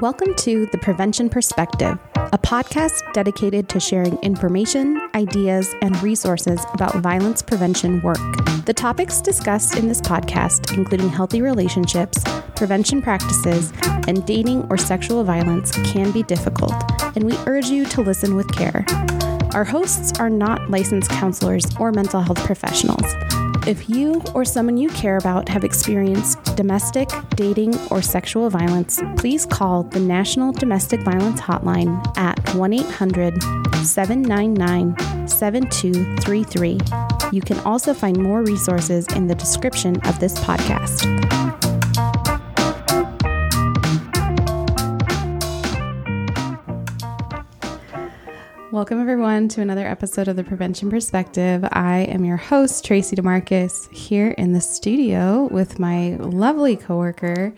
Welcome to The Prevention Perspective, a podcast dedicated to sharing information, ideas, and resources about violence prevention work. The topics discussed in this podcast, including healthy relationships, prevention practices, and dating or sexual violence, can be difficult, and we urge you to listen with care. Our hosts are not licensed counselors or mental health professionals. If you or someone you care about have experienced domestic, dating, or sexual violence, please call the National Domestic Violence Hotline at 1 800 799 7233. You can also find more resources in the description of this podcast. Welcome, everyone, to another episode of the Prevention Perspective. I am your host, Tracy DeMarcus, here in the studio with my lovely coworker,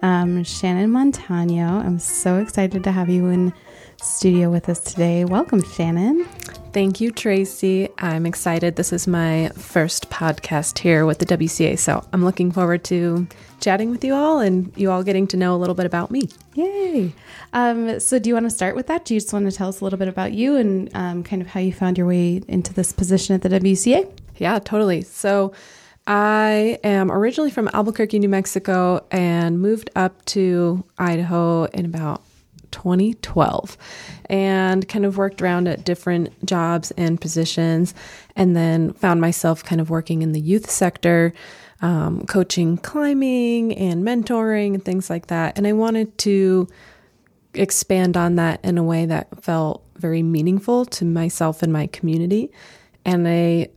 um, Shannon Montano. I'm so excited to have you in studio with us today. Welcome, Shannon. Thank you, Tracy. I'm excited. This is my first podcast here with the WCA, so I'm looking forward to chatting with you all and you all getting to know a little bit about me. Yay. Um, so, do you want to start with that? Do you just want to tell us a little bit about you and um, kind of how you found your way into this position at the WCA? Yeah, totally. So, I am originally from Albuquerque, New Mexico, and moved up to Idaho in about 2012 and kind of worked around at different jobs and positions and then found myself kind of working in the youth sector um, coaching climbing and mentoring and things like that and i wanted to expand on that in a way that felt very meaningful to myself and my community and i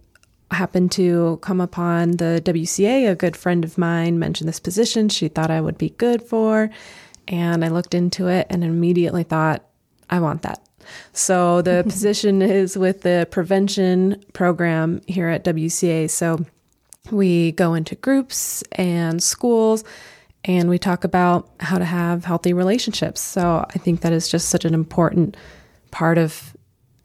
happened to come upon the WCA. A good friend of mine mentioned this position she thought I would be good for. And I looked into it and immediately thought, I want that. So the position is with the prevention program here at WCA. So we go into groups and schools and we talk about how to have healthy relationships. So I think that is just such an important part of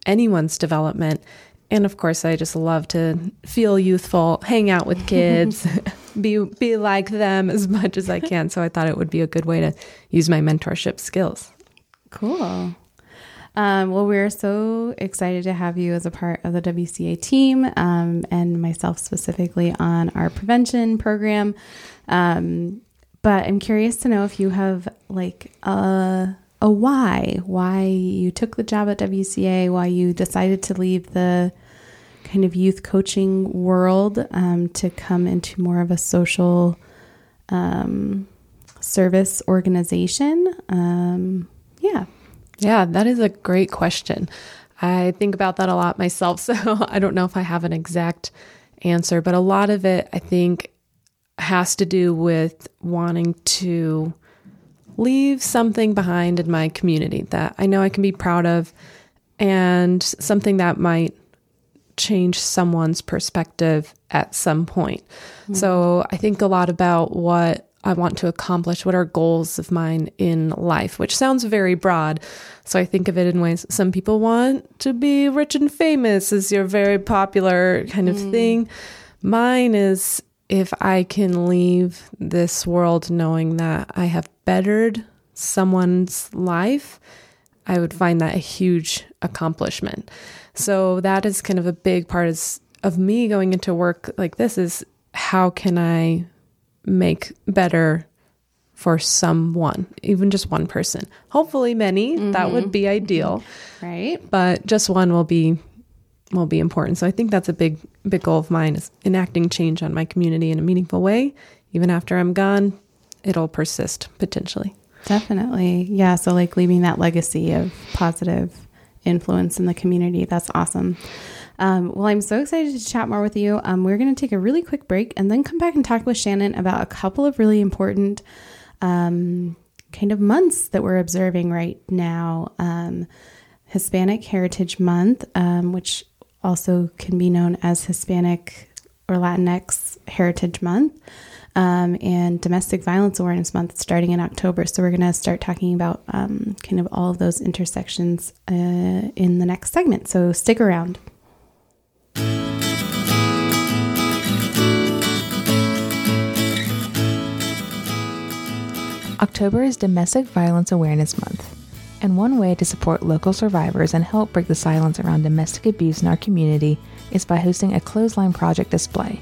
anyone's development. And of course, I just love to feel youthful, hang out with kids, be be like them as much as I can. So I thought it would be a good way to use my mentorship skills. Cool. Um, well, we're so excited to have you as a part of the WCA team um, and myself specifically on our prevention program. Um, but I'm curious to know if you have like a a why, why you took the job at WCA, why you decided to leave the kind of youth coaching world um, to come into more of a social um, service organization. Um, yeah. Yeah, that is a great question. I think about that a lot myself, so I don't know if I have an exact answer, but a lot of it I think has to do with wanting to leave something behind in my community that I know I can be proud of and something that might change someone's perspective at some point. Mm-hmm. So I think a lot about what I want to accomplish, what are goals of mine in life, which sounds very broad. So I think of it in ways some people want to be rich and famous is your very popular kind of mm. thing. Mine is if I can leave this world knowing that I have bettered someone's life, I would find that a huge accomplishment. So that is kind of a big part is, of me going into work like this is how can I make better for someone, even just one person. Hopefully many, mm-hmm. that would be ideal. Right. But just one will be will be important. So I think that's a big big goal of mine is enacting change on my community in a meaningful way. Even after I'm gone, it'll persist potentially. Definitely. Yeah, so like leaving that legacy of positive influence in the community. That's awesome. Um, well, I'm so excited to chat more with you. Um, we're going to take a really quick break and then come back and talk with Shannon about a couple of really important um, kind of months that we're observing right now. Um, Hispanic Heritage Month, um, which also can be known as Hispanic or Latinx Heritage Month um, and Domestic Violence Awareness Month starting in October. So we're going to start talking about kind of all of those intersections uh, in the next segment. So stick around. October is Domestic Violence Awareness Month, and one way to support local survivors and help break the silence around domestic abuse in our community is by hosting a clothesline project display.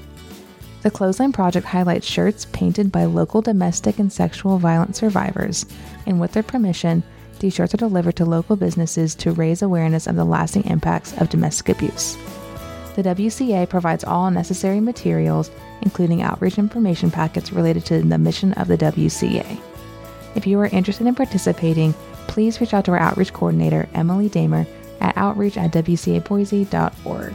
The Clothesline Project highlights shirts painted by local domestic and sexual violence survivors, and with their permission, these shirts are delivered to local businesses to raise awareness of the lasting impacts of domestic abuse. The WCA provides all necessary materials, including outreach information packets related to the mission of the WCA. If you are interested in participating, please reach out to our outreach coordinator, Emily Damer, at outreach at wcaboise.org.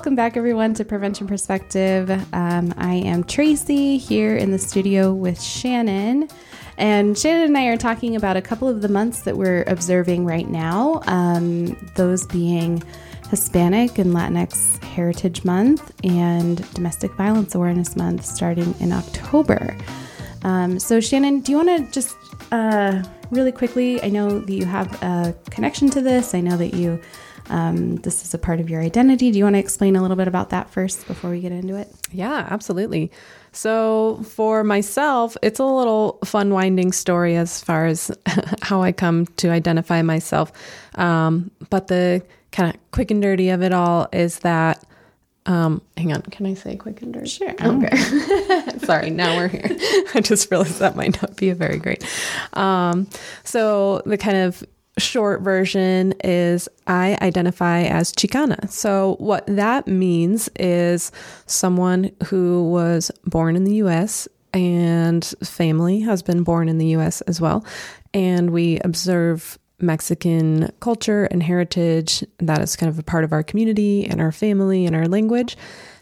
Welcome back, everyone, to Prevention Perspective. Um, I am Tracy here in the studio with Shannon. And Shannon and I are talking about a couple of the months that we're observing right now, um, those being Hispanic and Latinx Heritage Month and Domestic Violence Awareness Month starting in October. Um, so, Shannon, do you want to just uh, really quickly? I know that you have a connection to this. I know that you um, this is a part of your identity. Do you want to explain a little bit about that first before we get into it? Yeah, absolutely. So, for myself, it's a little fun, winding story as far as how I come to identify myself. Um, but the kind of quick and dirty of it all is that um, hang on, can I say quick and dirty? Sure. Okay. Sorry, now we're here. I just realized that might not be a very great. Um, so the kind of short version is I identify as Chicana. So, what that means is someone who was born in the US and family has been born in the US as well. And we observe Mexican culture and heritage. That is kind of a part of our community and our family and our language,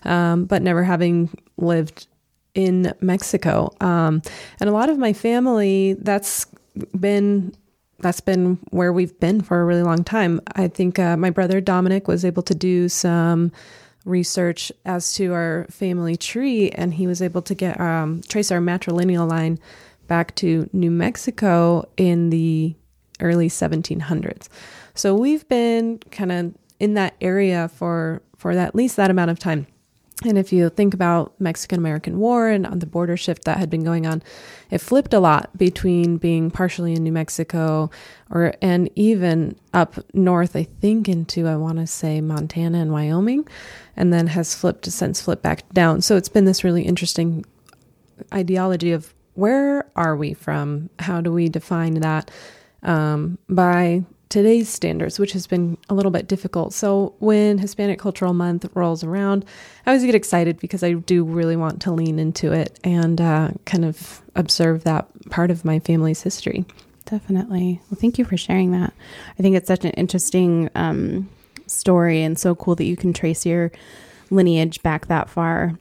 um, but never having lived in Mexico. Um, and a lot of my family, that's been that's been where we've been for a really long time. I think uh, my brother Dominic was able to do some research as to our family tree, and he was able to get um, trace our matrilineal line back to New Mexico in the early 1700s. So we've been kind of in that area for for at least that amount of time. And if you think about Mexican American War and on the border shift that had been going on, it flipped a lot between being partially in New Mexico or and even up north, I think into I want to say Montana and Wyoming, and then has flipped since flipped back down. So it's been this really interesting ideology of where are we from? How do we define that um, by today's standards, which has been a little bit difficult. So when Hispanic Cultural Month rolls around, I always get excited because I do really want to lean into it and uh, kind of observe that part of my family's history. Definitely. Well, thank you for sharing that. I think it's such an interesting um, story and so cool that you can trace your lineage back that far.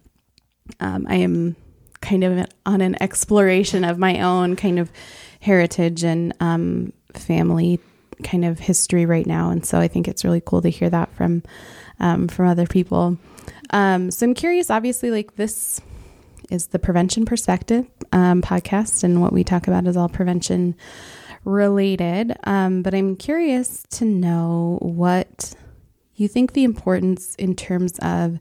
Um, I am kind of on an exploration of my own kind of heritage and um, family kind of history right now, and so I think it's really cool to hear that from um, from other people. Um, so I'm curious. Obviously, like this is the prevention perspective um, podcast, and what we talk about is all prevention related. Um, but I'm curious to know what you think the importance in terms of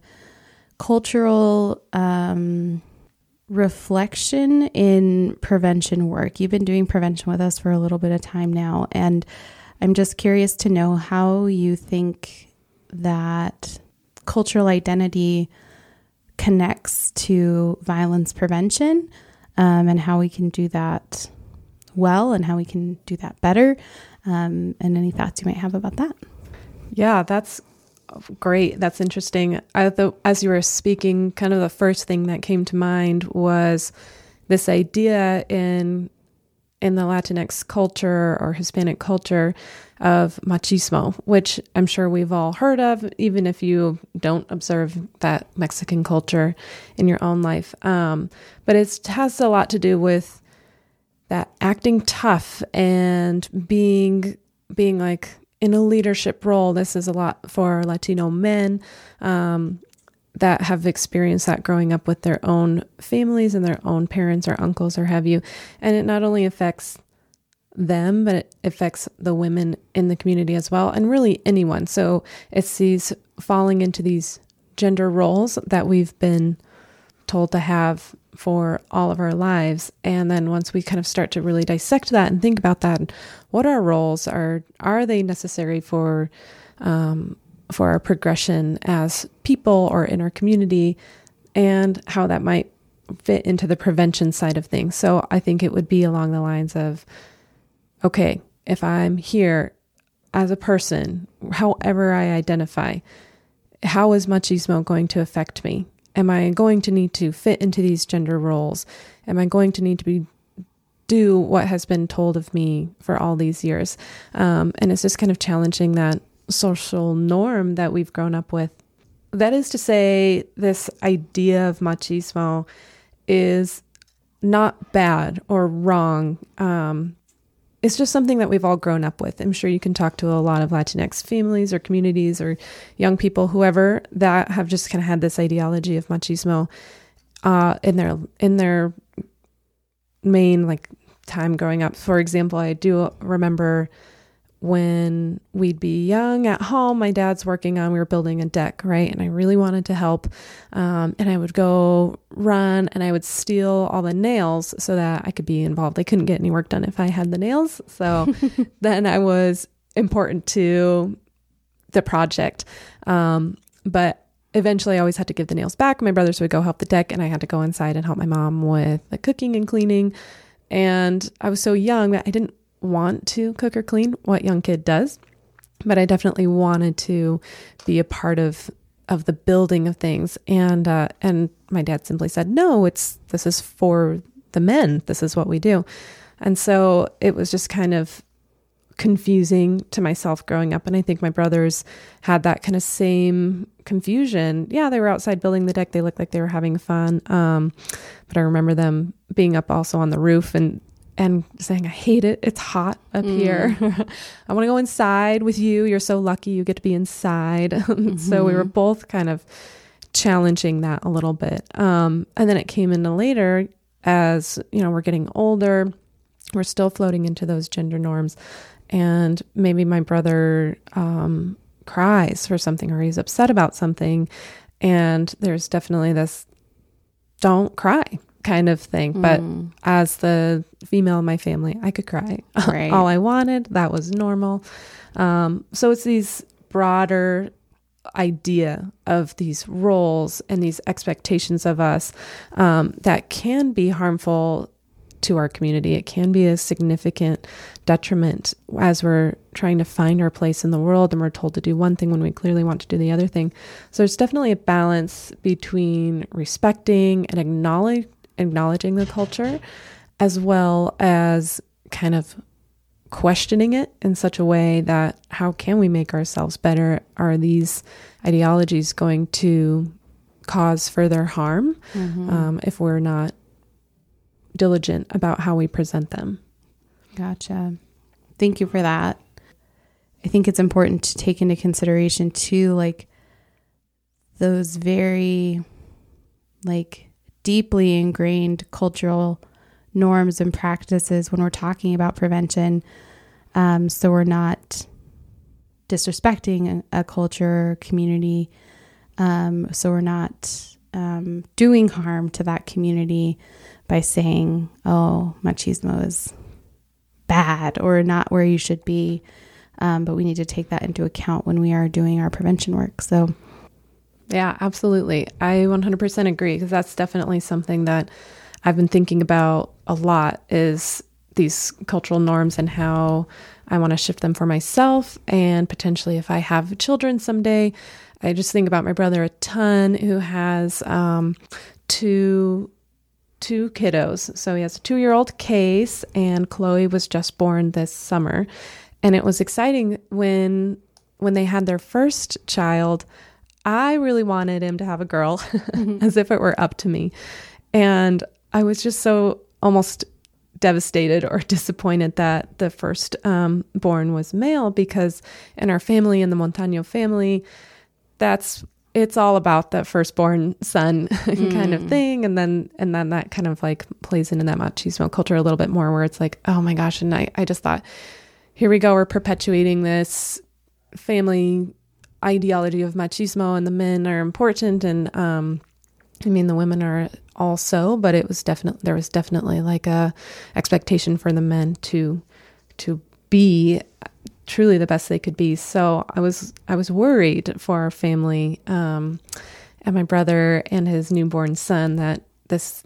cultural um, reflection in prevention work. You've been doing prevention with us for a little bit of time now, and I'm just curious to know how you think that cultural identity connects to violence prevention um, and how we can do that well and how we can do that better. Um, and any thoughts you might have about that? Yeah, that's great. That's interesting. I, the, as you were speaking, kind of the first thing that came to mind was this idea in in the Latinx culture or Hispanic culture of machismo, which I'm sure we've all heard of, even if you don't observe that Mexican culture in your own life. Um, but it has a lot to do with that acting tough and being being like in a leadership role. This is a lot for Latino men um, that have experienced that growing up with their own families and their own parents or uncles or have you. And it not only affects them, but it affects the women in the community as well, and really anyone. So it's these falling into these gender roles that we've been told to have for all of our lives. And then once we kind of start to really dissect that and think about that, what our roles are, are they necessary for, um, for our progression as people or in our community, and how that might fit into the prevention side of things. So I think it would be along the lines of, okay, if I'm here as a person, however I identify, how is machismo going to affect me? Am I going to need to fit into these gender roles? Am I going to need to be do what has been told of me for all these years? Um, and it's just kind of challenging that social norm that we've grown up with. That is to say, this idea of machismo is not bad or wrong. Um, it's just something that we've all grown up with. I'm sure you can talk to a lot of Latinx families or communities or young people, whoever that have just kind of had this ideology of machismo uh, in their in their main like time growing up. For example, I do remember when we'd be young at home, my dad's working on, we were building a deck, right? And I really wanted to help. Um, and I would go run and I would steal all the nails so that I could be involved. I couldn't get any work done if I had the nails. So then I was important to the project. Um, but eventually I always had to give the nails back. My brothers would go help the deck and I had to go inside and help my mom with the cooking and cleaning. And I was so young that I didn't want to cook or clean, what young kid does, but I definitely wanted to be a part of of the building of things. And uh, and my dad simply said, "No, it's this is for the men. This is what we do." And so it was just kind of confusing to myself growing up. And I think my brothers had that kind of same confusion. Yeah, they were outside building the deck. They looked like they were having fun. Um, but I remember them being up also on the roof and and saying, I hate it. It's hot up mm. here. I want to go inside with you. You're so lucky you get to be inside. mm-hmm. so we were mm-hmm. both kind of challenging that a little bit. Um, and then it came into later as, you know, we're getting older, we're still floating into those gender norms. And maybe my brother um, cries for something or he's upset about something. And there's definitely this don't cry kind of thing. Mm. But as the female in my family, I could cry right. all I wanted. That was normal. Um, so it's these broader idea of these roles and these expectations of us um, that can be harmful to our community. It can be a significant detriment as we're trying to find our place in the world and we're told to do one thing when we clearly want to do the other thing. So there's definitely a balance between respecting and acknowledge, acknowledging the culture as well as kind of questioning it in such a way that how can we make ourselves better? Are these ideologies going to cause further harm mm-hmm. um, if we're not diligent about how we present them? Gotcha. Thank you for that. I think it's important to take into consideration too, like those very like deeply ingrained cultural norms and practices when we're talking about prevention. Um, so we're not disrespecting a, culture, community. Um, so we're not um, doing harm to that community by saying, oh, machismo is bad or not where you should be. Um, but we need to take that into account when we are doing our prevention work. So, yeah, absolutely. I 100% agree because that's definitely something that I've been thinking about a lot is these cultural norms and how I want to shift them for myself and potentially if I have children someday. I just think about my brother a ton who has um, two two kiddos. So he has a two year old Case, and Chloe was just born this summer. And it was exciting when when they had their first child. I really wanted him to have a girl, as if it were up to me. And I was just so almost devastated or disappointed that the first um, born was male because in our family, in the Montaño family, that's it's all about that firstborn son mm. kind of mm. thing and then and then that kind of like plays into that machismo culture a little bit more where it's like oh my gosh and i, I just thought here we go we're perpetuating this family ideology of machismo and the men are important and um i mean the women are also but it was definitely there was definitely like a expectation for the men to to be truly the best they could be. So I was I was worried for our family um, and my brother and his newborn son that this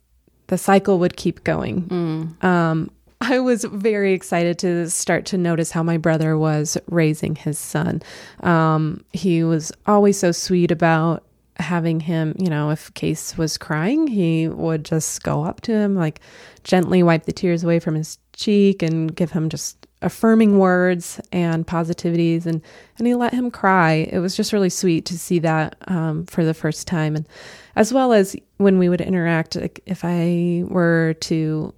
the cycle would keep going. Mm. Um, I was very excited to start to notice how my brother was raising his son. Um, he was always so sweet about having him, you know, if Case was crying, he would just go up to him, like gently wipe the tears away from his cheek and give him just affirming words and positivities and and he let him cry it was just really sweet to see that um, for the first time and as well as when we would interact like if i were to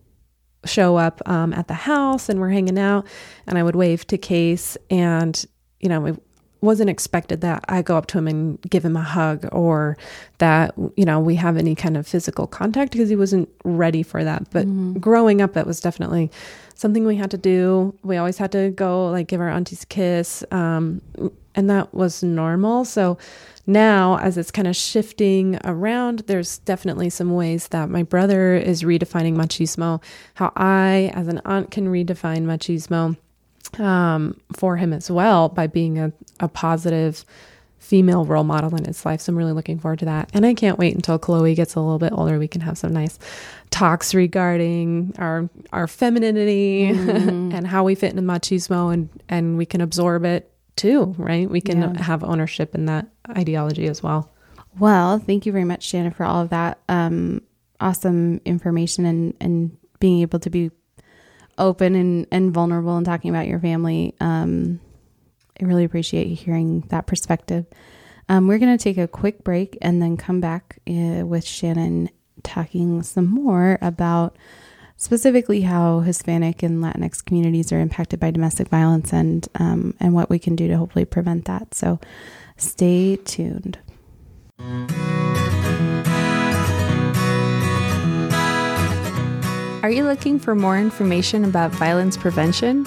show up um, at the house and we're hanging out and i would wave to case and you know it wasn't expected that i go up to him and give him a hug or that you know we have any kind of physical contact because he wasn't ready for that but mm. growing up that was definitely something we had to do. We always had to go like give our aunties a kiss. Um, and that was normal. So now, as it's kind of shifting around, there's definitely some ways that my brother is redefining machismo, how I, as an aunt, can redefine machismo um, for him as well by being a, a positive female role model in his life. So I'm really looking forward to that. And I can't wait until Chloe gets a little bit older. We can have some nice talks regarding our our femininity mm. and how we fit in machismo and and we can absorb it too, right? We can yeah. have ownership in that ideology as well. Well, thank you very much, Shannon, for all of that um, awesome information and and being able to be open and, and vulnerable and talking about your family. Um, I really appreciate hearing that perspective. Um, we're going to take a quick break and then come back uh, with Shannon talking some more about specifically how Hispanic and Latinx communities are impacted by domestic violence and um, and what we can do to hopefully prevent that. So, stay tuned. Are you looking for more information about violence prevention?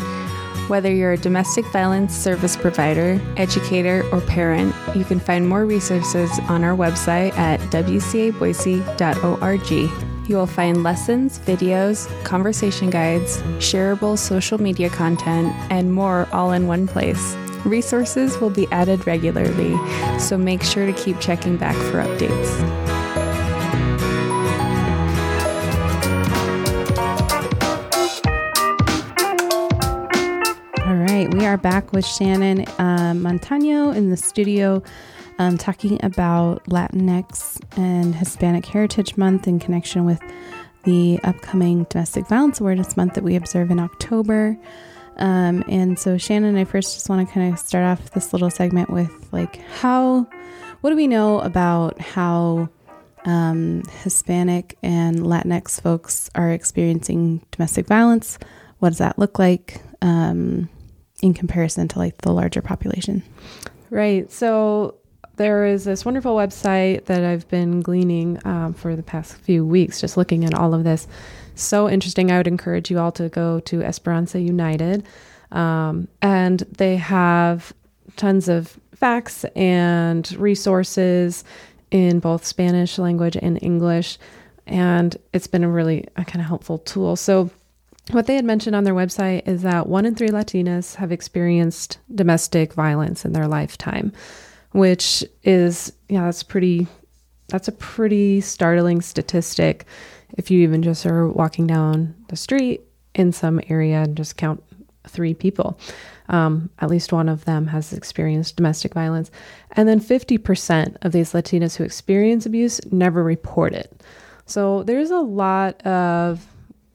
Whether you're a domestic violence service provider, educator, or parent, you can find more resources on our website at wcaboise.org. You will find lessons, videos, conversation guides, shareable social media content, and more all in one place. Resources will be added regularly, so make sure to keep checking back for updates. All right, we are back with Shannon uh, Montaño in the studio um, talking about Latinx and Hispanic Heritage Month in connection with the upcoming Domestic Violence Awareness Month that we observe in October. Um, and so, Shannon, I first just want to kind of start off this little segment with like, how, what do we know about how um, Hispanic and Latinx folks are experiencing domestic violence? What does that look like? Um, in comparison to like the larger population. Right. So there is this wonderful website that I've been gleaning um, for the past few weeks, just looking at all of this. So interesting. I would encourage you all to go to Esperanza United. Um, and they have tons of facts and resources in both Spanish language and English. And it's been a really a kind of helpful tool. So what they had mentioned on their website is that one in three Latinas have experienced domestic violence in their lifetime, which is, yeah, that's pretty, that's a pretty startling statistic. If you even just are walking down the street in some area and just count three people, um, at least one of them has experienced domestic violence. And then 50% of these Latinas who experience abuse never report it. So there's a lot of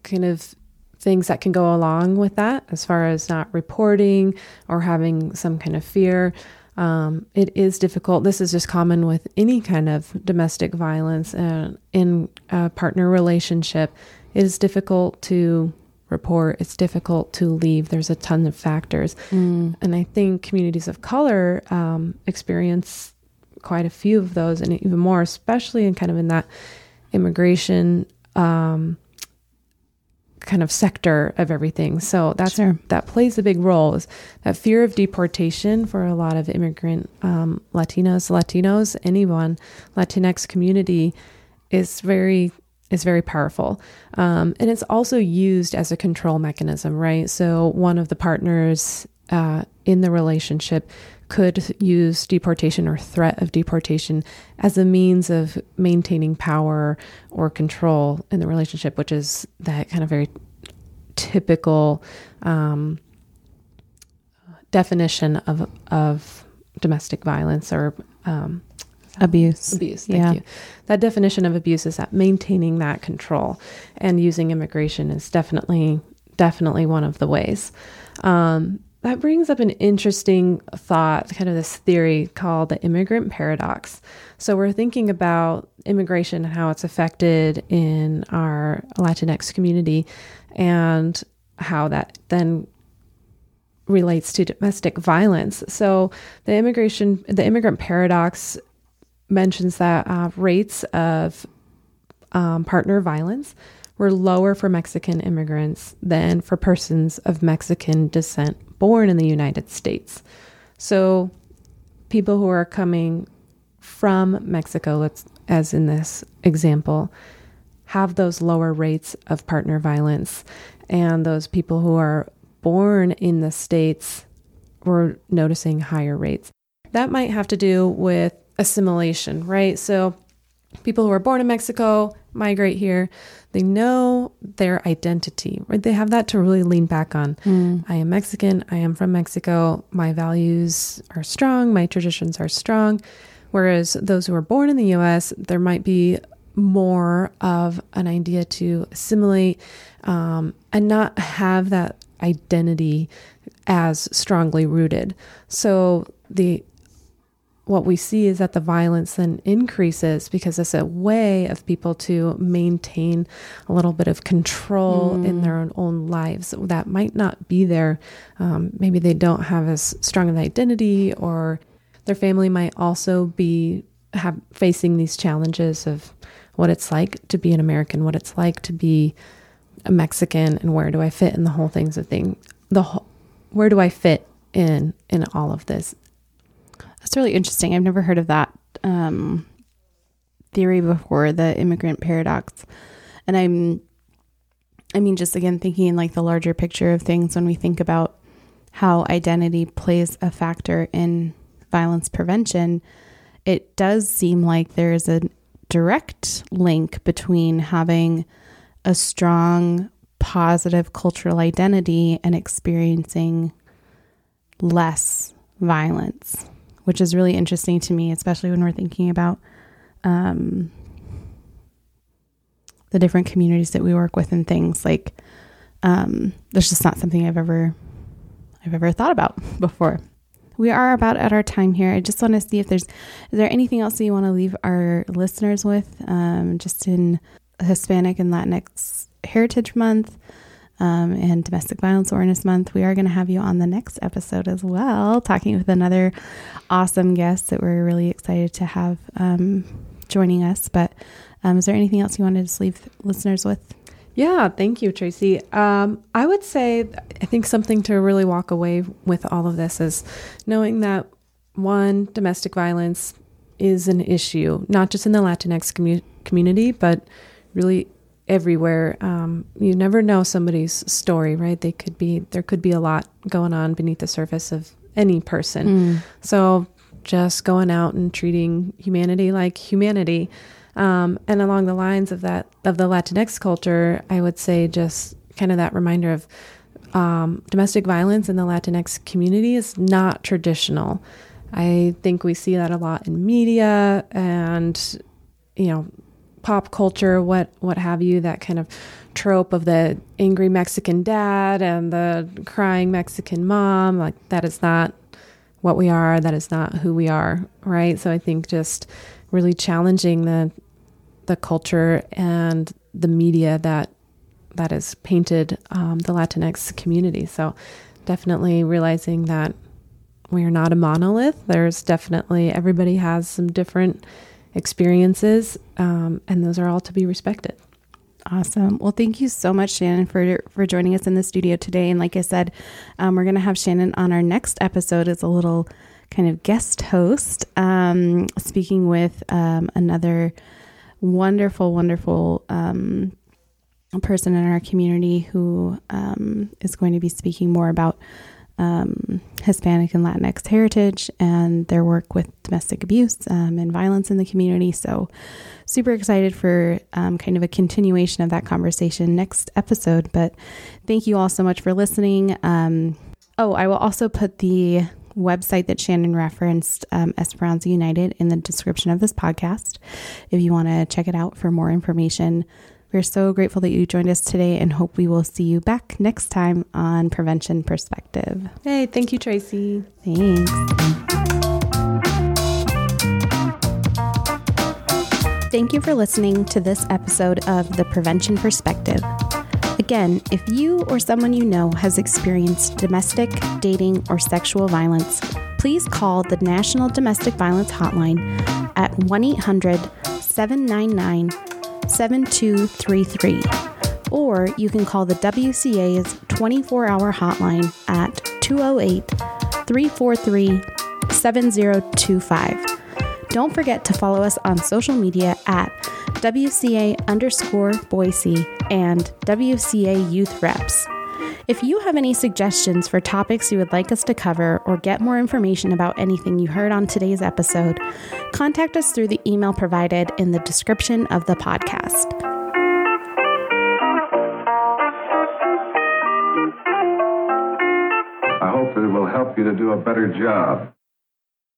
kind of things that can go along with that as far as not reporting or having some kind of fear. Um, it is difficult. This is just common with any kind of domestic violence and in a partner relationship. It is difficult to report. It's difficult to leave. There's a ton of factors. Mm. And I think communities of color um, experience quite a few of those and even more, especially in kind of in that immigration um, kind of sector of everything. So that's sure. that plays a big role. Is that fear of deportation for a lot of immigrant um, Latinos, Latinos, anyone Latinx community is very is very powerful, um, and it's also used as a control mechanism, right? So one of the partners uh, in the relationship could use deportation or threat of deportation as a means of maintaining power or control in the relationship, which is that kind of very typical um, definition of of domestic violence or um, abuse. Abuse. Thank yeah. you. That definition of abuse is that maintaining that control, and using immigration is definitely definitely one of the ways. Um, that brings up an interesting thought, kind of this theory called the immigrant paradox. So, we're thinking about immigration and how it's affected in our Latinx community and how that then relates to domestic violence. So, the immigration, the immigrant paradox mentions that uh, rates of um, partner violence were lower for Mexican immigrants than for persons of Mexican descent born in the United States. So, people who are coming from Mexico, let's, as in this example, have those lower rates of partner violence. And those people who are born in the States were noticing higher rates. That might have to do with assimilation, right? So, people who are born in Mexico migrate here they know their identity, right? They have that to really lean back on. Mm. I am Mexican. I am from Mexico. My values are strong. My traditions are strong. Whereas those who are born in the US, there might be more of an idea to assimilate um, and not have that identity as strongly rooted. So the what we see is that the violence then increases because it's a way of people to maintain a little bit of control mm. in their own, own, lives that might not be there. Um, maybe they don't have as strong an identity, or their family might also be have, facing these challenges of what it's like to be an American, what it's like to be a Mexican, and where do I fit in the whole things of thing. The whole, where do I fit in in all of this? That's really interesting. I've never heard of that um, theory before, the immigrant paradox. And I'm, I mean, just again, thinking like the larger picture of things when we think about how identity plays a factor in violence prevention, it does seem like there's a direct link between having a strong, positive cultural identity and experiencing less violence which is really interesting to me, especially when we're thinking about um, the different communities that we work with and things like um, that's just not something I've ever I've ever thought about before. We are about at our time here. I just want to see if there's is there anything else that you want to leave our listeners with, um, just in Hispanic and Latinx Heritage Month um, and Domestic Violence Awareness Month, we are going to have you on the next episode as well, talking with another awesome guest that we're really excited to have um, joining us. But um, is there anything else you wanted to leave listeners with? Yeah, thank you, Tracy. Um, I would say I think something to really walk away with all of this is knowing that one, domestic violence is an issue, not just in the Latinx commu- community, but really everywhere. Um, you never know somebody's story, right? They could be there could be a lot going on beneath the surface of any person. Mm. So just going out and treating humanity like humanity. Um, and along the lines of that of the Latinx culture, I would say just kind of that reminder of um, domestic violence in the Latinx community is not traditional. I think we see that a lot in media and you know pop culture, what what have you, that kind of trope of the angry Mexican dad and the crying Mexican mom, like that is not what we are, that is not who we are, right? So I think just really challenging the the culture and the media that that is painted um, the Latinx community. So definitely realizing that we are not a monolith. There's definitely everybody has some different experiences, um, and those are all to be respected. Awesome. Well, thank you so much, Shannon, for for joining us in the studio today. And like I said, um, we're going to have Shannon on our next episode as a little kind of guest host, um, speaking with um, another wonderful, wonderful um, person in our community who um, is going to be speaking more about um, Hispanic and Latinx heritage and their work with domestic abuse um, and violence in the community. So, super excited for um, kind of a continuation of that conversation next episode. But thank you all so much for listening. Um, oh, I will also put the website that Shannon referenced, um, Esperanza United, in the description of this podcast if you want to check it out for more information. We're so grateful that you joined us today and hope we will see you back next time on Prevention Perspective. Hey, thank you, Tracy. Thanks. Thank you for listening to this episode of The Prevention Perspective. Again, if you or someone you know has experienced domestic, dating, or sexual violence, please call the National Domestic Violence Hotline at 1 800 799 7233. Or you can call the WCA's 24 hour hotline at 208 343 7025. Don't forget to follow us on social media at WCA underscore Boise and WCA Youth Reps. If you have any suggestions for topics you would like us to cover or get more information about anything you heard on today's episode, contact us through the email provided in the description of the podcast. I hope that it will help you to do a better job.